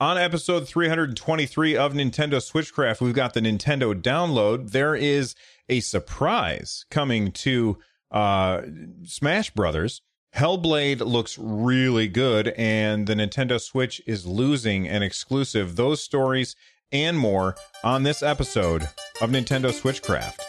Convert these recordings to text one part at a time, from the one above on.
On episode 323 of Nintendo Switchcraft, we've got the Nintendo download. There is a surprise coming to uh, Smash Brothers. Hellblade looks really good, and the Nintendo Switch is losing an exclusive. Those stories and more on this episode of Nintendo Switchcraft.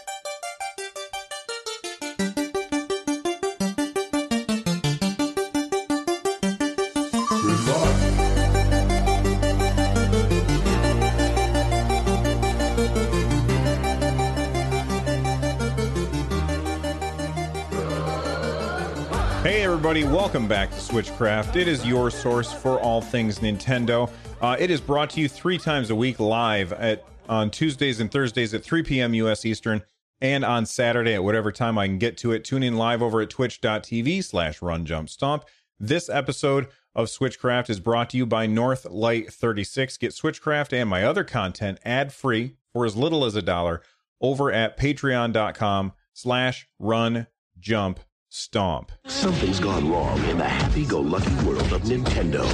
Welcome back to Switchcraft. It is your source for all things Nintendo. Uh, it is brought to you three times a week live at on Tuesdays and Thursdays at 3 p.m. U.S. Eastern, and on Saturday at whatever time I can get to it. Tune in live over at twitch.tv slash run jump stomp. This episode of Switchcraft is brought to you by Northlight 36. Get Switchcraft and my other content ad free for as little as a dollar over at patreon.com slash run jump stomp. Something's gone wrong in the happy-go-lucky world of Nintendo.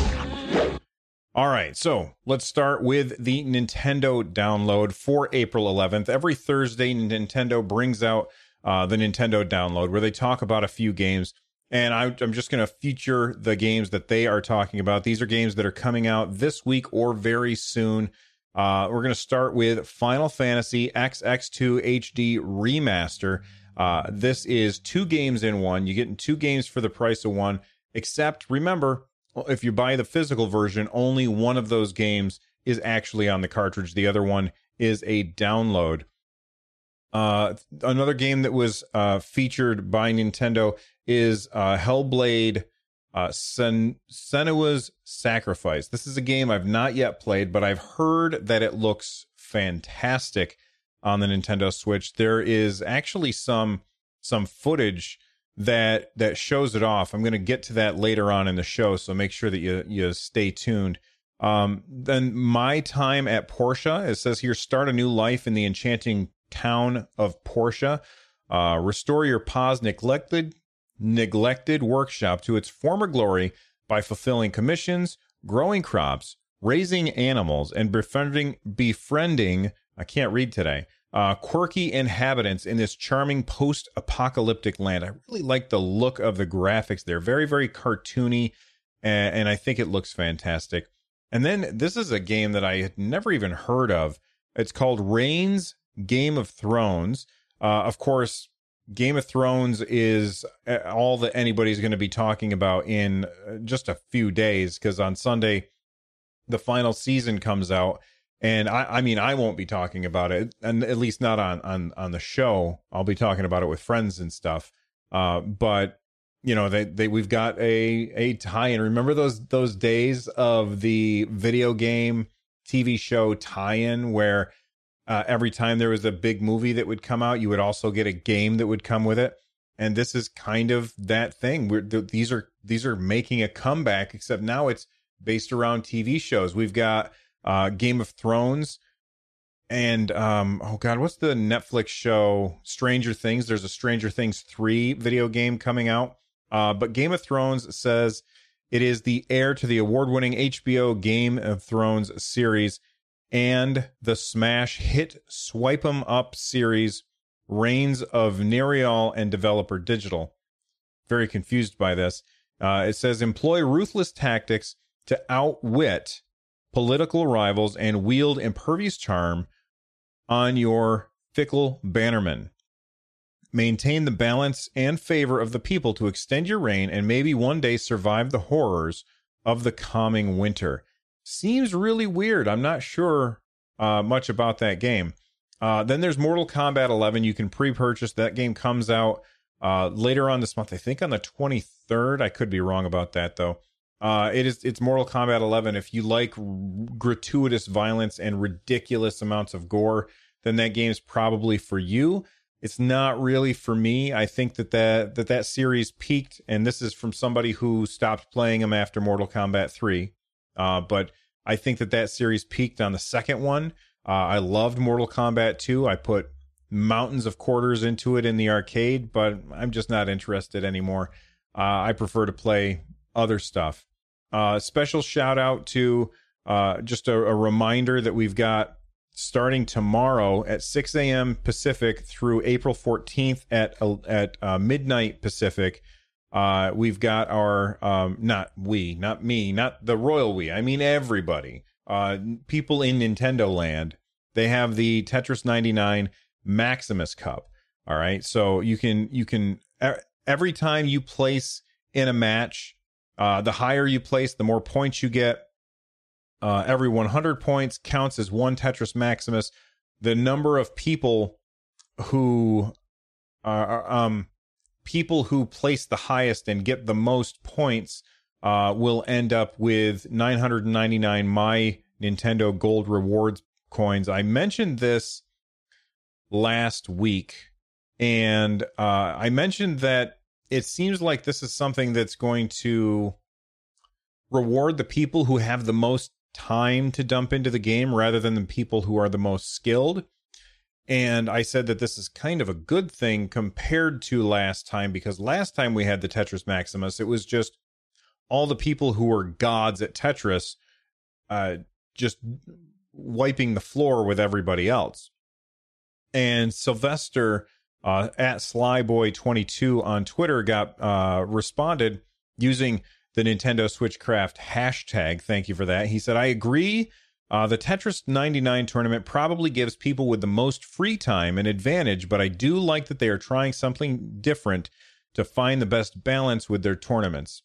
All right, so let's start with the Nintendo download for April 11th. Every Thursday, Nintendo brings out uh, the Nintendo download where they talk about a few games. And I, I'm just going to feature the games that they are talking about. These are games that are coming out this week or very soon. Uh, we're going to start with Final Fantasy XX2 HD Remaster. Uh, this is two games in one. You get two games for the price of one, except remember, if you buy the physical version, only one of those games is actually on the cartridge. The other one is a download. Uh, another game that was uh, featured by Nintendo is uh, Hellblade uh, Sen- Senua's Sacrifice. This is a game I've not yet played, but I've heard that it looks fantastic on the Nintendo Switch. There is actually some some footage that that shows it off. I'm going to get to that later on in the show, so make sure that you you stay tuned. Um, then my time at Portia. It says here, start a new life in the enchanting town of Portia. Uh, restore your pa's neglected neglected workshop to its former glory by fulfilling commissions, growing crops, raising animals, and befriending befriending. I can't read today uh, quirky inhabitants in this charming post apocalyptic land. I really like the look of the graphics. They're very, very cartoony, and, and, I think it looks fantastic. And then this is a game that I had never even heard of. It's called Reigns Game of Thrones. Uh, of course, Game of Thrones is uh, all that anybody's going to be talking about in uh, just a few days because on Sunday, the final season comes out and I, I mean, I won't be talking about it, and at least not on on on the show. I'll be talking about it with friends and stuff. Uh, but you know, they they we've got a a tie-in. Remember those those days of the video game TV show tie-in where uh, every time there was a big movie that would come out, you would also get a game that would come with it. And this is kind of that thing. We're th- these are these are making a comeback, except now it's based around TV shows. We've got uh, Game of Thrones, and um, oh god, what's the Netflix show Stranger Things? There's a Stranger Things three video game coming out. Uh, but Game of Thrones says it is the heir to the award-winning HBO Game of Thrones series and the smash hit Swipe 'em Up series Reigns of Nerial and Devolver Digital. Very confused by this. Uh, it says employ ruthless tactics to outwit political rivals and wield impervious charm on your fickle bannermen. Maintain the balance and favor of the people to extend your reign and maybe one day survive the horrors of the coming winter. Seems really weird. I'm not sure uh, much about that game. Uh, then there's Mortal Kombat 11. You can pre purchase. That game comes out uh, later on this month. I think on the 23rd. I could be wrong about that, though. Uh, it is it's Mortal Kombat 11. If you like gratuitous violence and ridiculous amounts of gore, then that game's probably for you. It's not really for me. I think that that that, that series peaked, and this is from somebody who stopped playing them after Mortal Kombat 3. Uh, but I think that that series peaked on the second one. Uh, I loved Mortal Kombat 2. I put mountains of quarters into it in the arcade, but I'm just not interested anymore. Uh, I prefer to play other stuff. Uh, special shout out to uh, just a, a reminder that we've got starting tomorrow at 6 a.m. Pacific through April 14th at at uh, midnight Pacific. Uh, we've got our um, not we, not me, not the royal we. I mean everybody. Uh, people in Nintendo Land. They have the Tetris 99 Maximus Cup. All right, so you can you can every time you place in a match, uh, the higher you place, the more points you get. Uh, every 100 points counts as one Tetris Maximus. The number of people who are um people who place the highest and get the most points uh, will end up with 999 my Nintendo Gold rewards coins. I mentioned this last week, and uh, I mentioned that it seems like this is something that's going to reward the people who have the most time to dump into the game rather than the people who are the most skilled. And I said that this is kind of a good thing compared to last time because last time we had the Tetris Maximus, it was just all the people who were gods at Tetris uh, just wiping the floor with everybody else. And Sylvester uh, at Slyboy22 on Twitter got uh, responded using the Nintendo Switchcraft hashtag. Thank you for that. He said, I agree. Uh, the Tetris 99 tournament probably gives people with the most free time an advantage, but I do like that they are trying something different to find the best balance with their tournaments.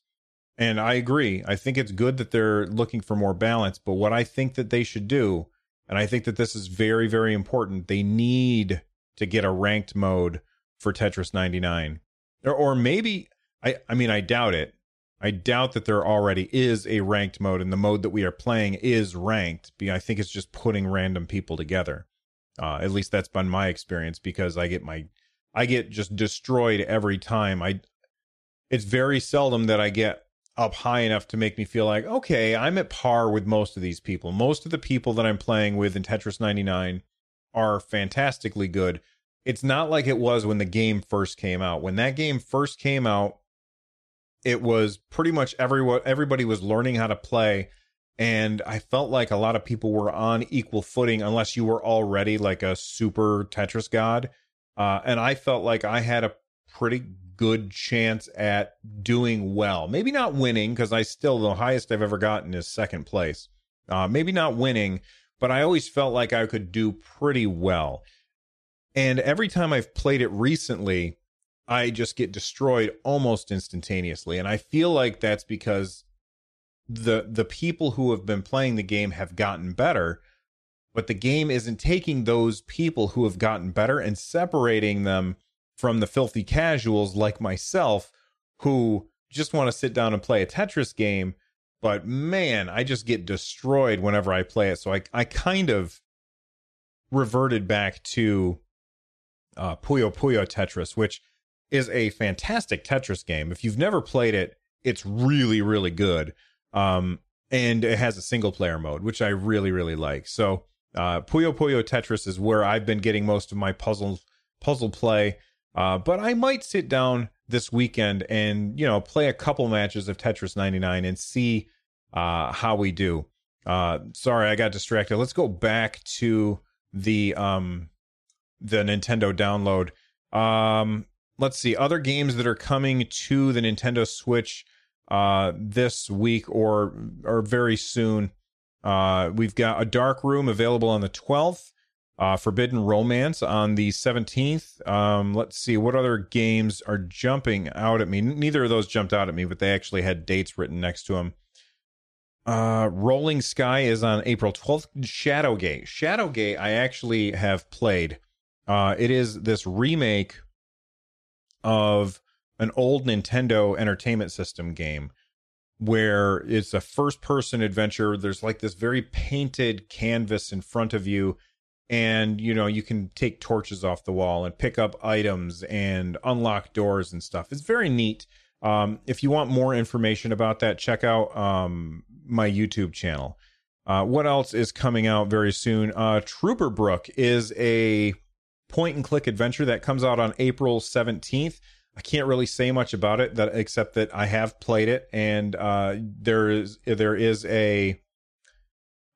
And I agree. I think it's good that they're looking for more balance, but what I think that they should do, and I think that this is very, very important, they need to get a ranked mode for Tetris 99. Or, or maybe, I, I mean, I doubt it I doubt that there already is a ranked mode, and the mode that we are playing is ranked. I think it's just putting random people together. Uh, at least that's been my experience because I get my I get just destroyed every time. I it's very seldom that I get up high enough to make me feel like okay, I'm at par with most of these people. Most of the people that I'm playing with in Tetris 99 are fantastically good. It's not like it was when the game first came out. When that game first came out, it was pretty much everyone everybody was learning how to play and I felt like a lot of people were on equal footing unless you were already like a super Tetris god. Uh, and I felt like I had a pretty good chance at doing well. Maybe not winning because I still the highest I've ever gotten is second place. Uh, maybe not winning, but I always felt like I could do pretty well. And every time I've played it recently, I just get destroyed almost instantaneously. And I feel like that's because the the people who have been playing the game have gotten better, but the game isn't taking those people who have gotten better and separating them from the filthy casuals like myself who just want to sit down and play a Tetris game, but man, I just get destroyed whenever I play it. So I I kind of reverted back to uh, Puyo Puyo Tetris, which is a fantastic Tetris game. If you've never played it, it's really, really good. Um, and it has a single player mode, which I really, really like. So, uh, Puyo Puyo Tetris is where I've been getting most of my puzzle puzzle play. Uh, but I might sit down this weekend and you know play a couple matches of Tetris 99 and see uh, how we do. Uh, sorry, I got distracted. Let's go back to the um, the Nintendo download. Um, let's see other games that are coming to the Nintendo Switch uh, this week or or very soon. Uh, we've got a Dark Room available on the 12th. Uh, Forbidden Romance on the 17th. Um, let's see what other games are jumping out at me. Neither of those jumped out at me, but they actually had dates written next to them. Uh, Rolling Sky is on April 12th. Shadowgate. Shadowgate, I actually have played. Uh, it is this remake of an old Nintendo Entertainment System game where it's a first person adventure. There's like this very painted canvas in front of you. And, you know, you can take torches off the wall and pick up items and unlock doors and stuff. It's very neat. Um, if you want more information about that, check out um, my YouTube channel. Uh, what else is coming out very soon? Uh, Trüberbrook is a point and click adventure that comes out on April 17th. I can't really say much about it that except that I have played it and uh, there is there is a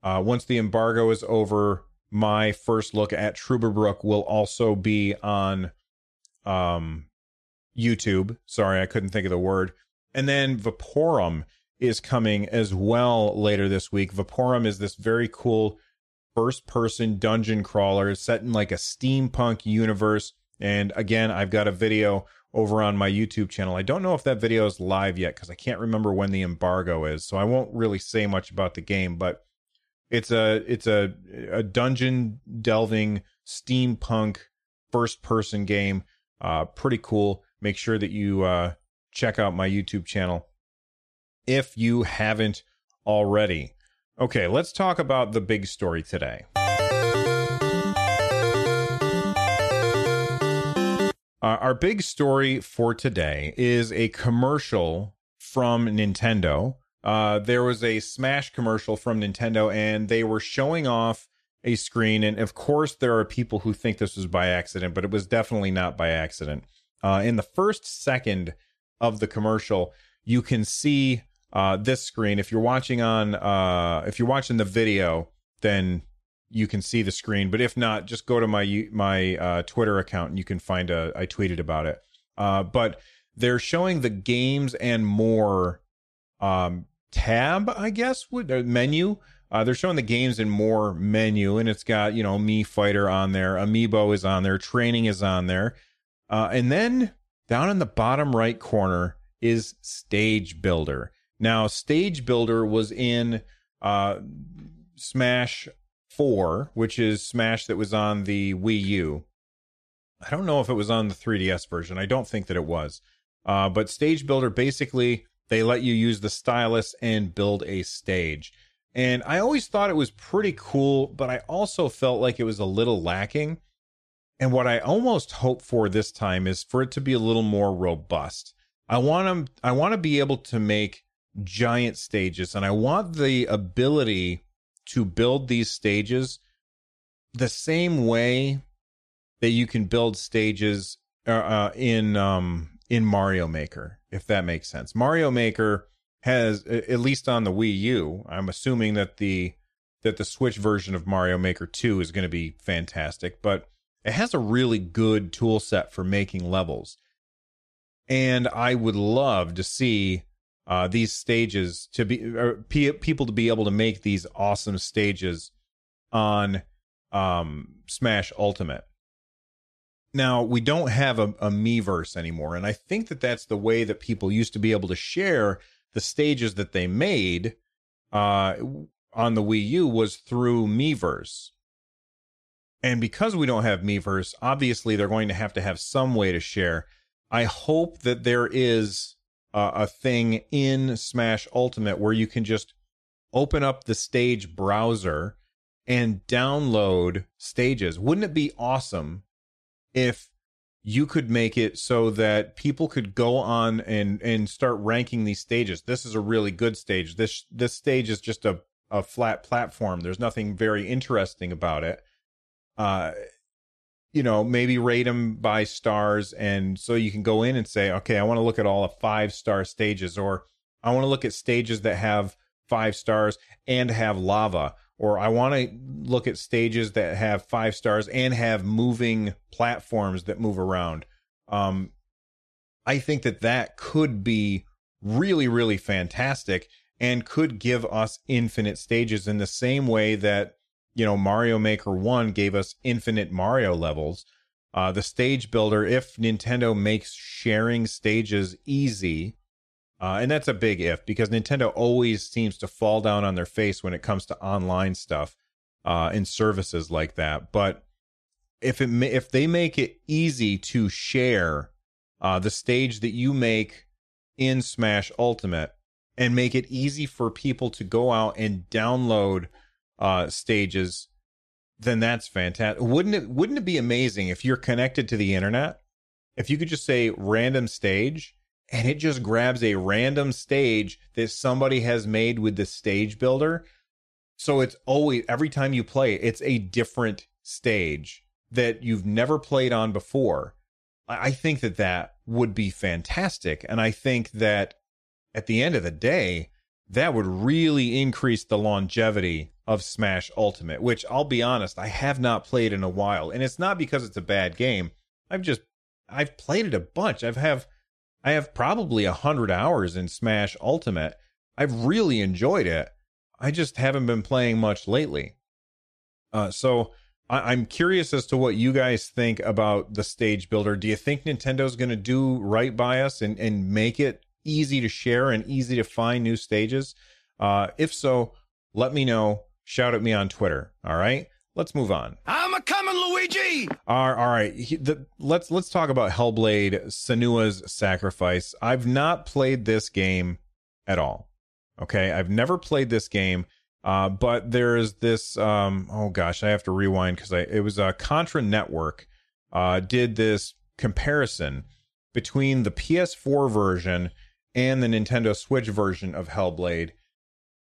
Uh, once the embargo is over, my first look at Trüberbrook will also be on um, YouTube. Sorry, I couldn't think of the word. And then Vaporum is coming as well later this week. Vaporum is this very cool first person dungeon crawler set in like a steampunk universe. And again, I've got a video over on my YouTube channel. I don't know if that video is live yet because I can't remember when the embargo is. So I won't really say much about the game, but it's a it's a a dungeon delving steampunk first person game. Uh pretty cool. Make sure that you uh check out my YouTube channel if you haven't already. Okay, let's talk about the big story today. Uh, our big story for today is a commercial from Nintendo. Uh, there was a Smash commercial from Nintendo, and they were showing off a screen. And of course, there are people who think this was by accident, but it was definitely not by accident. Uh, in the first second of the commercial, you can see uh, this screen. If you're watching on, uh, if you're watching the video, then you can see the screen. But if not, just go to my my uh, Twitter account and you can find a. I tweeted about it. Uh, but they're showing the games and more um, tab, I guess, uh, menu. Uh, they're showing the games and more menu, and it's got you know Mii Fighter on there, Amiibo is on there, training is on there, uh, and then down in the bottom right corner is Stage Builder. Now, Stage Builder was in uh, Smash 4, which is Smash that was on the Wii U. I don't know if it was on the 3DS version. I don't think that it was. Uh, but Stage Builder basically, they let you use the stylus and build a stage. And I always thought it was pretty cool, but I also felt like it was a little lacking. And what I almost hope for this time is for it to be a little more robust. I want them, I want to be able to make giant stages and I want the ability to build these stages the same way that you can build stages uh, uh, in um, in Mario Maker, if that makes sense. Mario Maker has, at least on the Wii U, I'm assuming that the that the Switch version of Mario Maker 2 is going to be fantastic, but it has a really good tool set for making levels. And I would love to see uh, these stages to be p- people to be able to make these awesome stages on um, Smash Ultimate. Now we don't have a, a Miiverse anymore, and I think that that's the way that people used to be able to share the stages that they made uh, on the Wii U was through Miiverse. And because we don't have Miiverse, obviously they're going to have to have some way to share. I hope that there is uh, a thing in Smash Ultimate where you can just open up the stage browser and download stages. Wouldn't it be awesome if you could make it so that people could go on and and start ranking these stages? This is a really good stage. This this stage is just a a flat platform. There's nothing very interesting about it. Uh you know, maybe rate them by stars. And so you can go in and say, okay, I want to look at all the five star stages, or I want to look at stages that have five stars and have lava, or I want to look at stages that have five stars and have moving platforms that move around. Um, I think that that could be really, really fantastic and could give us infinite stages in the same way that you know, Mario Maker 1 gave us infinite Mario levels. Uh, the stage builder, if Nintendo makes sharing stages easy, uh, and that's a big if because Nintendo always seems to fall down on their face when it comes to online stuff uh, and services like that. But if it if they make it easy to share uh, the stage that you make in Smash Ultimate and make it easy for people to go out and download uh, stages, then that's fantastic. Wouldn't it? Wouldn't it be amazing if you're connected to the internet? If you could just say random stage, and it just grabs a random stage that somebody has made with the stage builder. So it's always every time you play, it's a different stage that you've never played on before. I think that that would be fantastic, and I think that at the end of the day, that would really increase the longevity of Smash Ultimate, which I'll be honest, I have not played in a while. And it's not because it's a bad game. I've just I've played it a bunch. I've have I have probably a hundred hours in Smash Ultimate. I've really enjoyed it. I just haven't been playing much lately. Uh, so I- am curious as to what you guys think about the stage builder. Do you think Nintendo's going to do right by us and, and make it easy to share and easy to find new stages? Uh, if so, let me know. Shout at me on Twitter. All right. Let's move on. I'm a coming, Luigi. All right, all right. He, the, let's let's talk about Hellblade: Senua's Sacrifice. I've not played this game at all. Okay, I've never played this game. Uh, but there's this. Um, oh gosh, I have to rewind because I it was a Contra Network uh, did this comparison between the PS4 version and the Nintendo Switch version of Hellblade,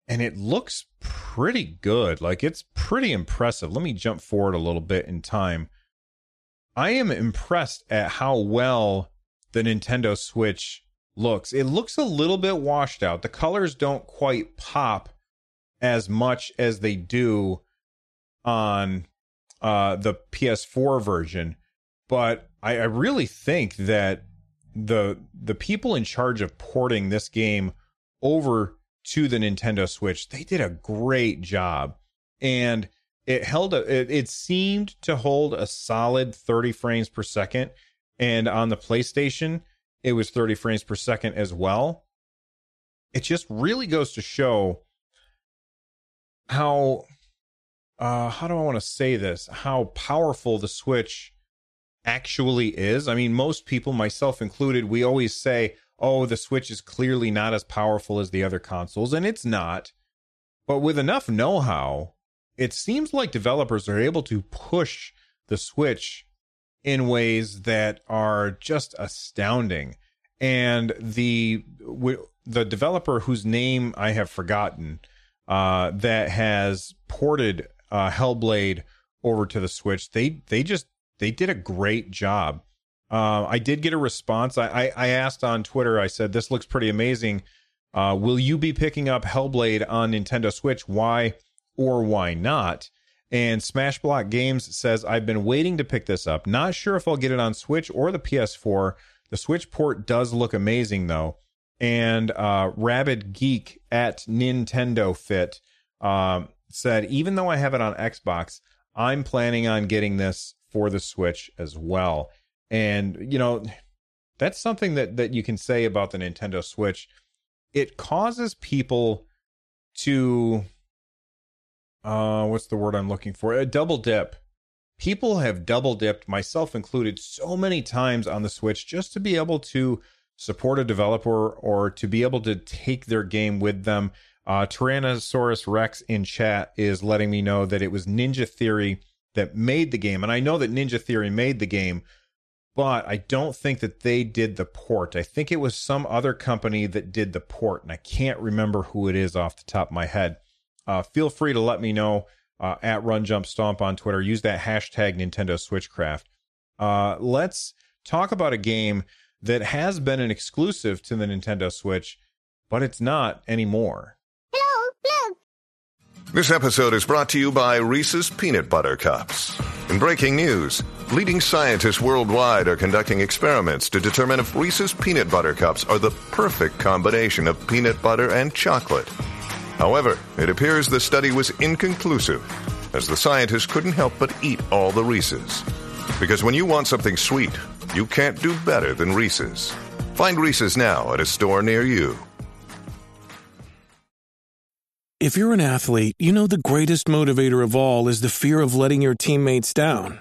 and it looks pretty good. Like it's pretty impressive. Let me jump forward a little bit in time. I am impressed at how well the Nintendo Switch looks. It looks a little bit washed out. The colors don't quite pop as much as they do on uh, the PS4 version, but I, I really think that the the people in charge of porting this game over to the Nintendo Switch, they did a great job, and it held a, it, it seemed to hold a solid 30 frames per second, and on the PlayStation, it was 30 frames per second as well. It just really goes to show how uh how do I want to say this? How powerful the Switch actually is. I mean, most people, myself included, we always say, "Oh, the Switch is clearly not as powerful as the other consoles," and it's not. But with enough know-how, it seems like developers are able to push the Switch in ways that are just astounding. And the the developer whose name I have forgotten, uh, that has ported uh, Hellblade over to the Switch. They they just they did a great job. Uh, I did get a response. I, I, I asked on Twitter. I said this looks pretty amazing. Uh, will you be picking up Hellblade on Nintendo Switch? Why or why not? And Smashblock Games says I've been waiting to pick this up. Not sure if I'll get it on Switch or the PS4. The Switch port does look amazing though and uh, Rabid Geek at Nintendo Fit um, said, even though I have it on Xbox, I'm planning on getting this for the Switch as well. And you know, that's something that that you can say about the Nintendo Switch. It causes people to uh what's the word I'm looking for? A double dip. People have double dipped, myself included, so many times on the Switch just to be able to support a developer or to be able to take their game with them. Uh, Tyrannosaurus Rex in chat is letting me know that it was Ninja Theory that made the game. And I know that Ninja Theory made the game, but I don't think that they did the port. I think it was some other company that did the port, and I can't remember who it is off the top of my head. Uh, feel free to let me know uh, at Run Jump Stomp on Twitter. Use that hashtag Nintendo Switchcraft. Uh, let's talk about a game that has been an exclusive to the Nintendo Switch, but it's not anymore. Hello, hello. This episode is brought to you by Reese's Peanut Butter Cups. In breaking news, leading scientists worldwide are conducting experiments to determine if Reese's Peanut Butter Cups are the perfect combination of peanut butter and chocolate. However, it appears the study was inconclusive, as the scientists couldn't help but eat all the Reese's. Because when you want something sweet, you can't do better than Reese's. Find Reese's now at a store near you. If you're an athlete, you know the greatest motivator of all is the fear of letting your teammates down.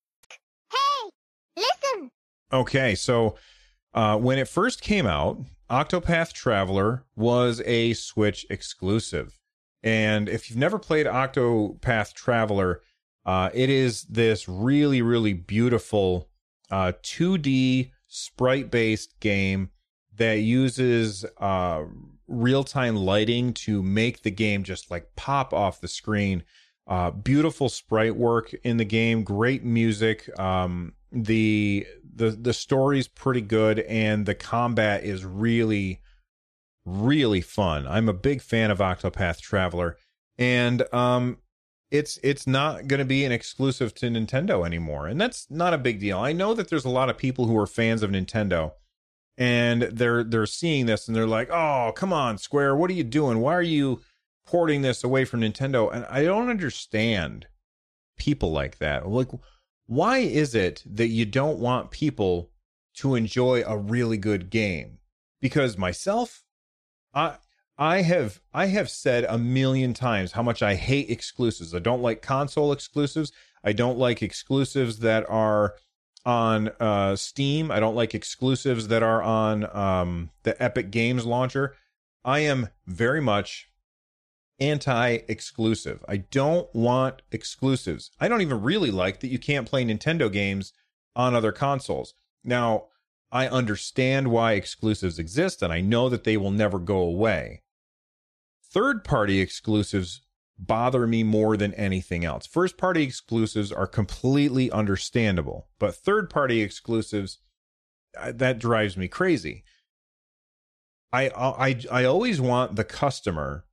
Okay, so uh, when it first came out, Octopath Traveler was a Switch exclusive. And if you've never played Octopath Traveler, uh, it is this really, really beautiful uh, 2D sprite based game that uses uh, real time lighting to make the game just like pop off the screen. Uh, beautiful sprite work in the game, great music. Um, the the the story's pretty good, and the combat is really really fun. I'm a big fan of Octopath Traveler, and um, it's it's not going to be an exclusive to Nintendo anymore, and that's not a big deal. I know that there's a lot of people who are fans of Nintendo, and they're they're seeing this and they're like, "Oh, come on, Square, what are you doing? Why are you porting this away from Nintendo?" And I don't understand people like that. Like, why is it that you don't want people to enjoy a really good game? Because myself, I I have I have said a million times how much I hate exclusives. I don't like console exclusives. I don't like exclusives that are on uh, Steam. I don't like exclusives that are on um, the Epic Games launcher. I am very much anti exclusive. I don't want exclusives. I don't even really like that you can't play Nintendo games on other consoles. Now, I understand why exclusives exist and I know that they will never go away. Third party exclusives bother me more than anything else. First party exclusives are completely understandable, but third party exclusives uh, that drives me crazy. I I I always want the customer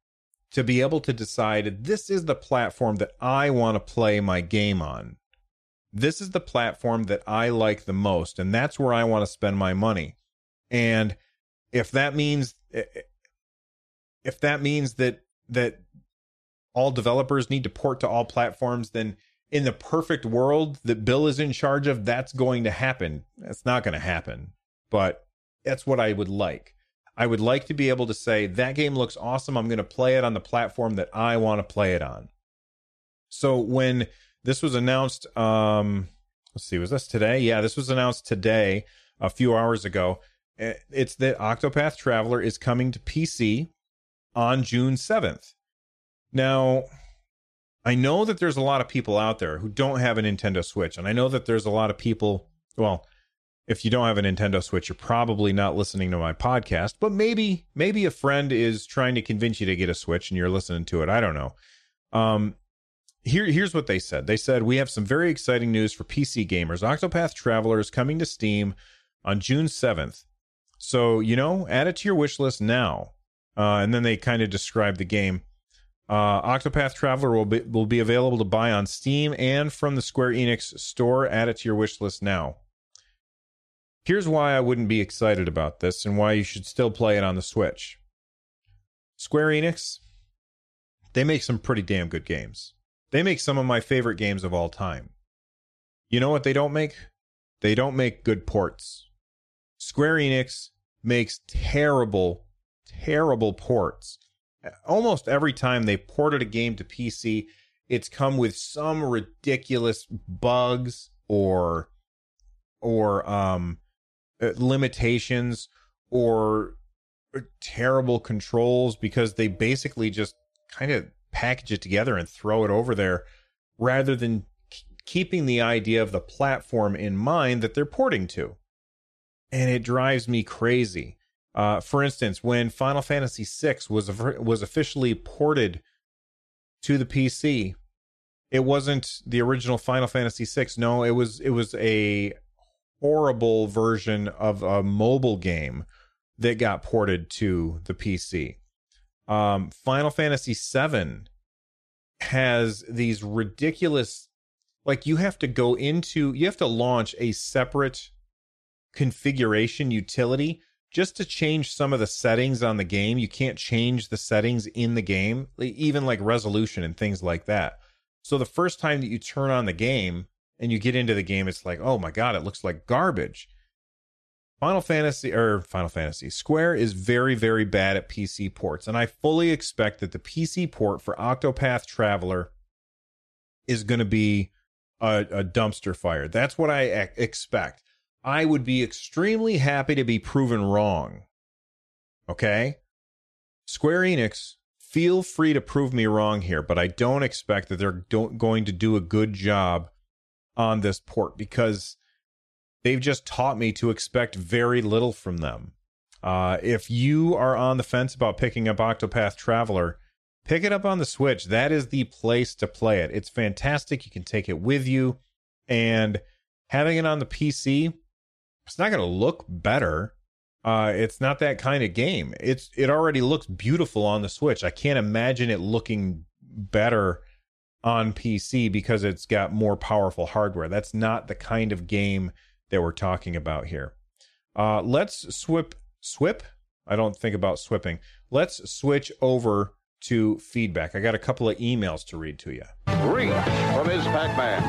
to be able to decide this is the platform that I want to play my game on. This is the platform that I like the most, and that's where I want to spend my money. And if that means if that means that that all developers need to port to all platforms, then in the perfect world that Bill is in charge of, that's going to happen. That's not going to happen, but that's what I would like. I would like to be able to say that game looks awesome. I'm going to play it on the platform that I want to play it on. So when this was announced, um, let's see, was this today? Yeah, this was announced today, a few hours ago. Eh, it's that Octopath Traveler is coming to PC on June 7th. Now, I know that there's a lot of people out there who don't have a Nintendo Switch, and I know that there's a lot of people, well, if you don't have a Nintendo Switch, you're probably not listening to my podcast, but maybe maybe a friend is trying to convince you to get a Switch and you're listening to it. I don't know. Um here here's what they said. They said we have some very exciting news for PC gamers. Octopath Traveler is coming to Steam on June 7th. So, you know, add it to your wish list now. Uh, and then they kind of describe the game. Uh, Octopath Traveler will be will be available to buy on Steam and from the Square Enix store. Add it to your wish list now. Here's why I wouldn't be excited about this and why you should still play it on the Switch. Square Enix, they make some pretty damn good games. They make some of my favorite games of all time. You know what they don't make? They don't make good ports. Square Enix makes terrible, terrible ports. Almost every time they ported a game to PC, it's come with some ridiculous bugs or or um limitations or uh, terrible controls because they basically just kind of package it together and throw it over there rather than keeping the idea of the platform in mind that they're porting to. And it drives me crazy. Uh, for instance, when Final Fantasy VI was was officially ported to the PC, it wasn't the original Final Fantasy VI. No, it was it was a horrible version of a mobile game that got ported to the PC. Um, Final Fantasy VII has these ridiculous, like you have to go into you have to launch a separate configuration utility just to change some of the settings on the game. You can't change the settings in the game, even like resolution and things like that. So the first time that you turn on the game and you get into the game, it's like, oh my God, it looks like garbage. Final Fantasy or Final Fantasy Square is very, very bad at PC ports. And I fully expect that the PC port for Octopath Traveler is going to be a, a, dumpster fire. That's what I expect. I would be extremely happy to be proven wrong. Okay? Square Enix, feel free to prove me wrong here, but I don't expect that they're going to do a good job on this port because they've just taught me to expect very little from them. Uh, if you are on the fence about picking up Octopath Traveler, pick it up on the Switch. That is the place to play it. It's fantastic. You can take it with you. And having it on the PC, it's not going to look better. Uh, it's not that kind of game. It's it already looks beautiful on the Switch. I can't imagine it looking better on PC because it's got more powerful hardware. That's not the kind of game that we're talking about here. Uh, let's swip swip. I don't think about swipping. Let's switch over to feedback. I got a couple of emails to read to you. Reach from his Pac-Man.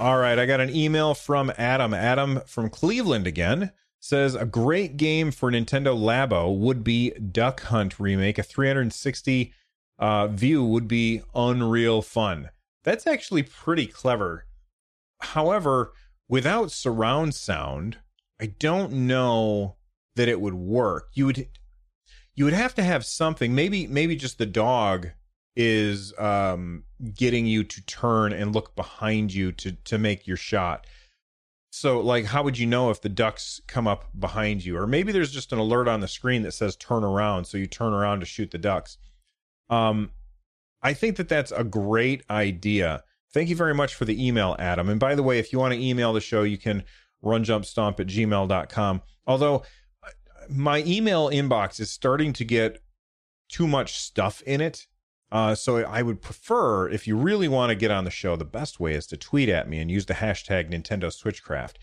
All right, I got an email from Adam. Adam from Cleveland again says a great game for Nintendo Labo would be Duck Hunt remake. A 360 uh, view would be unreal fun. That's actually pretty clever. However, without surround sound, I don't know that it would work. You would you would have to have something. Maybe maybe just the dog is um, getting you to turn and look behind you to to make your shot. So like how would you know if the ducks come up behind you or maybe there's just an alert on the screen that says turn around so you turn around to shoot the ducks. Um I think that that's a great idea. Thank you very much for the email, Adam. And by the way, if you want to email the show, you can runjumpstomp at gmail.com. Although my email inbox is starting to get too much stuff in it. Uh, so I would prefer, if you really want to get on the show, the best way is to tweet at me and use the hashtag Nintendo Switchcraft.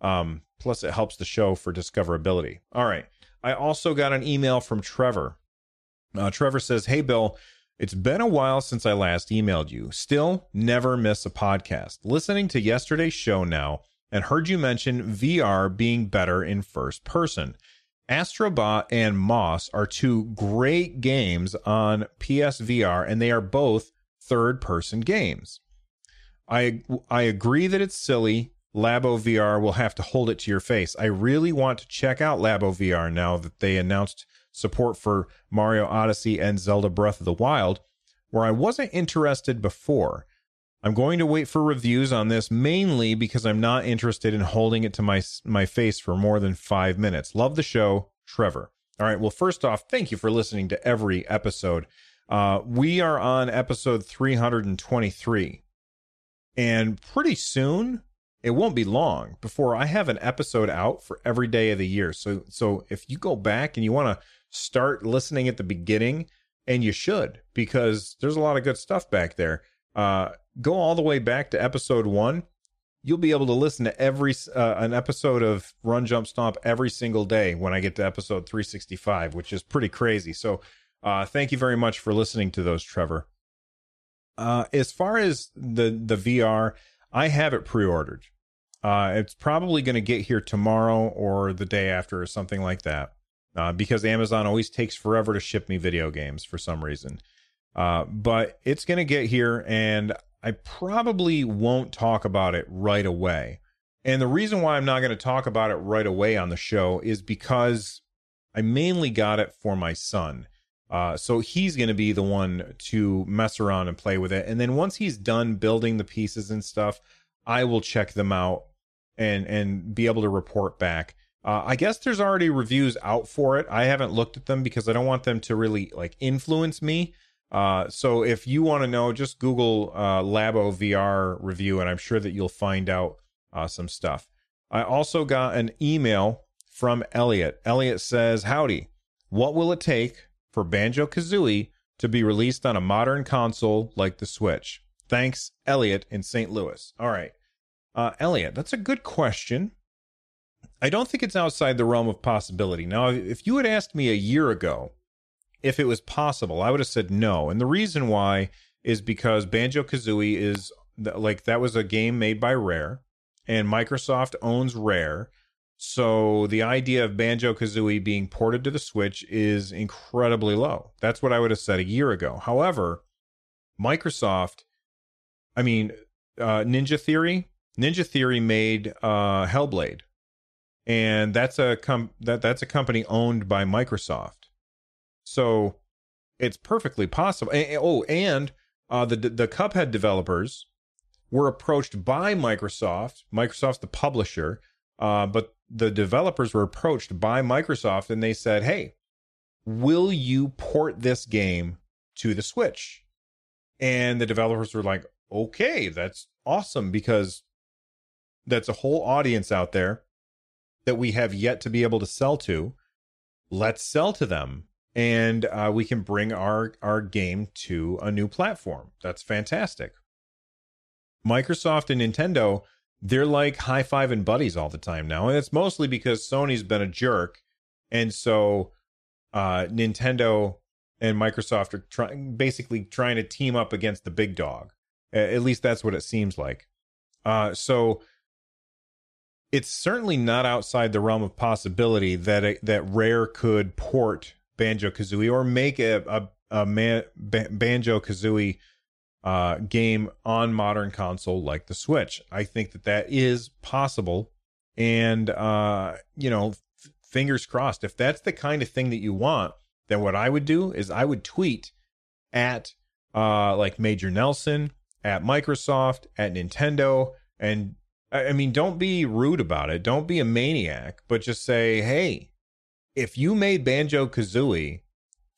Um, plus, it helps the show for discoverability. All right. I also got an email from Trevor. Uh, Trevor says, Hey, Bill, it's been a while since I last emailed you. Still, never miss a podcast. Listening to yesterday's show now and heard you mention VR being better in first person. Astrobot and Moss are two great games on PSVR, and they are both third person games. I, I agree that it's silly. Labo VR will have to hold it to your face. I really want to check out Labo VR now that they announced support for Mario Odyssey and Zelda Breath of the Wild, where I wasn't interested before. I'm going to wait for reviews on this mainly because I'm not interested in holding it to my my face for more than 5 minutes. Love the show, Trevor. All right, well first off, thank you for listening to every episode. Uh, we are on episode 323. And pretty soon, it won't be long before I have an episode out for every day of the year. So so if you go back and you want to start listening at the beginning, and you should because there's a lot of good stuff back there. Uh, go all the way back to episode one. You'll be able to listen to every uh, an episode of Run Jump Stomp every single day when I get to episode 365, which is pretty crazy. So, uh, thank you very much for listening to those, Trevor. Uh, as far as the the VR, I have it pre-ordered. Uh, it's probably going to get here tomorrow or the day after or something like that uh, because Amazon always takes forever to ship me video games for some reason. Uh, but it's going to get here, and I probably won't talk about it right away. And the reason why I'm not going to talk about it right away on the show is because I mainly got it for my son. Uh, so he's going to be the one to mess around and play with it. And then once he's done building the pieces and stuff, I will check them out and and be able to report back. Uh, I guess there's already reviews out for it. I haven't looked at them because I don't want them to really like influence me. Uh, so if you want to know, just Google uh, Labo VR review, and I'm sure that you'll find out uh, some stuff. I also got an email from Elliot. Elliot says, "Howdy, what will it take for Banjo Kazooie to be released on a modern console like the Switch?" Thanks, Elliot in St. Louis. All right. Uh, Elliot, that's a good question. I don't think it's outside the realm of possibility. Now, if you had asked me a year ago if it was possible, I would have said no. And the reason why is because Banjo Kazooie is like that was a game made by Rare, and Microsoft owns Rare. So the idea of Banjo Kazooie being ported to the Switch is incredibly low. That's what I would have said a year ago. However, Microsoft, I mean, uh, Ninja Theory, Ninja Theory made uh, Hellblade, and that's a com- that that's a company owned by Microsoft. So it's perfectly possible. And, oh, and uh, the the Cuphead developers were approached by Microsoft. Microsoft's the publisher, uh, but the developers were approached by Microsoft, and they said, "Hey, will you port this game to the Switch?" And the developers were like, "Okay, that's awesome because that's a whole audience out there that we have yet to be able to sell to. Let's sell to them." and uh, we can bring our our game to a new platform. That's fantastic. Microsoft and Nintendo, they're like high five and buddies all the time now, and it's mostly because Sony's been a jerk, and so uh, Nintendo and Microsoft are trying basically trying to team up against the big dog. At least that's what it seems like. Uh, so it's certainly not outside the realm of possibility that a, that Rare could port Banjo Kazooie or make a a, a man, ba- Banjo Kazooie uh, game on modern console like the Switch. I think that that is possible, and uh, you know, f- fingers crossed. If that's the kind of thing that you want, then what I would do is I would tweet at uh, like Major Nelson, at Microsoft, at Nintendo, and I mean, don't be rude about it. Don't be a maniac, but just say, hey, if you made Banjo Kazooie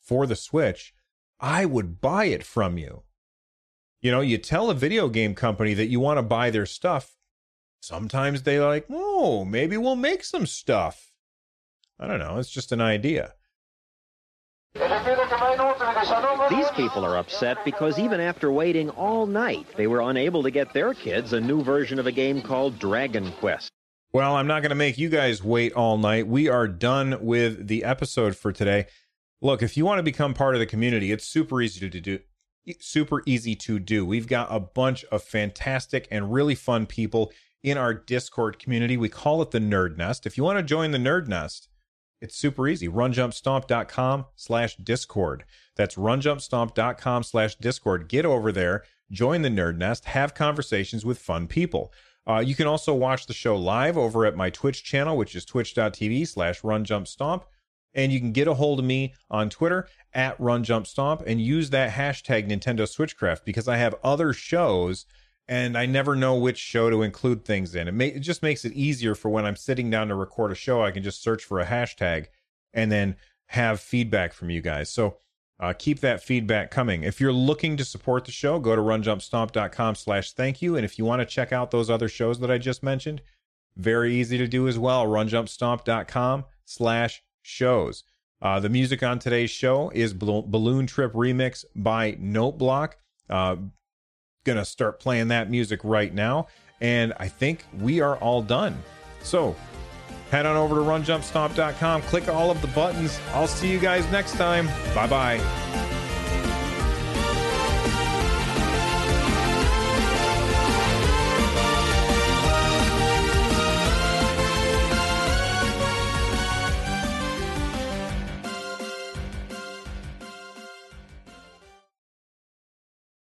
for the Switch, I would buy it from you. You know, you tell a video game company that you want to buy their stuff. Sometimes they like, oh, maybe we'll make some stuff. I don't know. It's just an idea. These people are upset because even after waiting all night, they were unable to get their kids a new version of a game called Dragon Quest. Well, I'm not going to make you guys wait all night. We are done with the episode for today. Look, if you want to become part of the community, it's super easy to do. Super easy to do. We've got a bunch of fantastic and really fun people in our Discord community. We call it the Nerd Nest. If you want to join the Nerd Nest, it's super easy. Runjumpstomp.com slash Discord. That's runjumpstomp.com slash Discord. Get over there, join the Nerd Nest, have conversations with fun people. Uh, you can also watch the show live over at my Twitch channel, which is twitch.tv slash runjumpstomp. And you can get a hold of me on Twitter at runjumpstomp and use that hashtag Nintendo Switchcraft because I have other shows and I never know which show to include things in. It, it just makes it easier for when I'm sitting down to record a show, I can just search for a hashtag and then have feedback from you guys. So uh, keep that feedback coming. If you're looking to support the show, go to runjumpstomp.com slash thank you. And if you want to check out those other shows that I just mentioned, very easy to do as well. Runjumpstomp.com slash shows. Uh, the music on today's show is Balloon Trip Remix by Noteblock. Uh, gonna start playing that music right now. And I think we are all done. So head on over to runjumpstomp.com, click all of the buttons. I'll see you guys next time. Bye bye.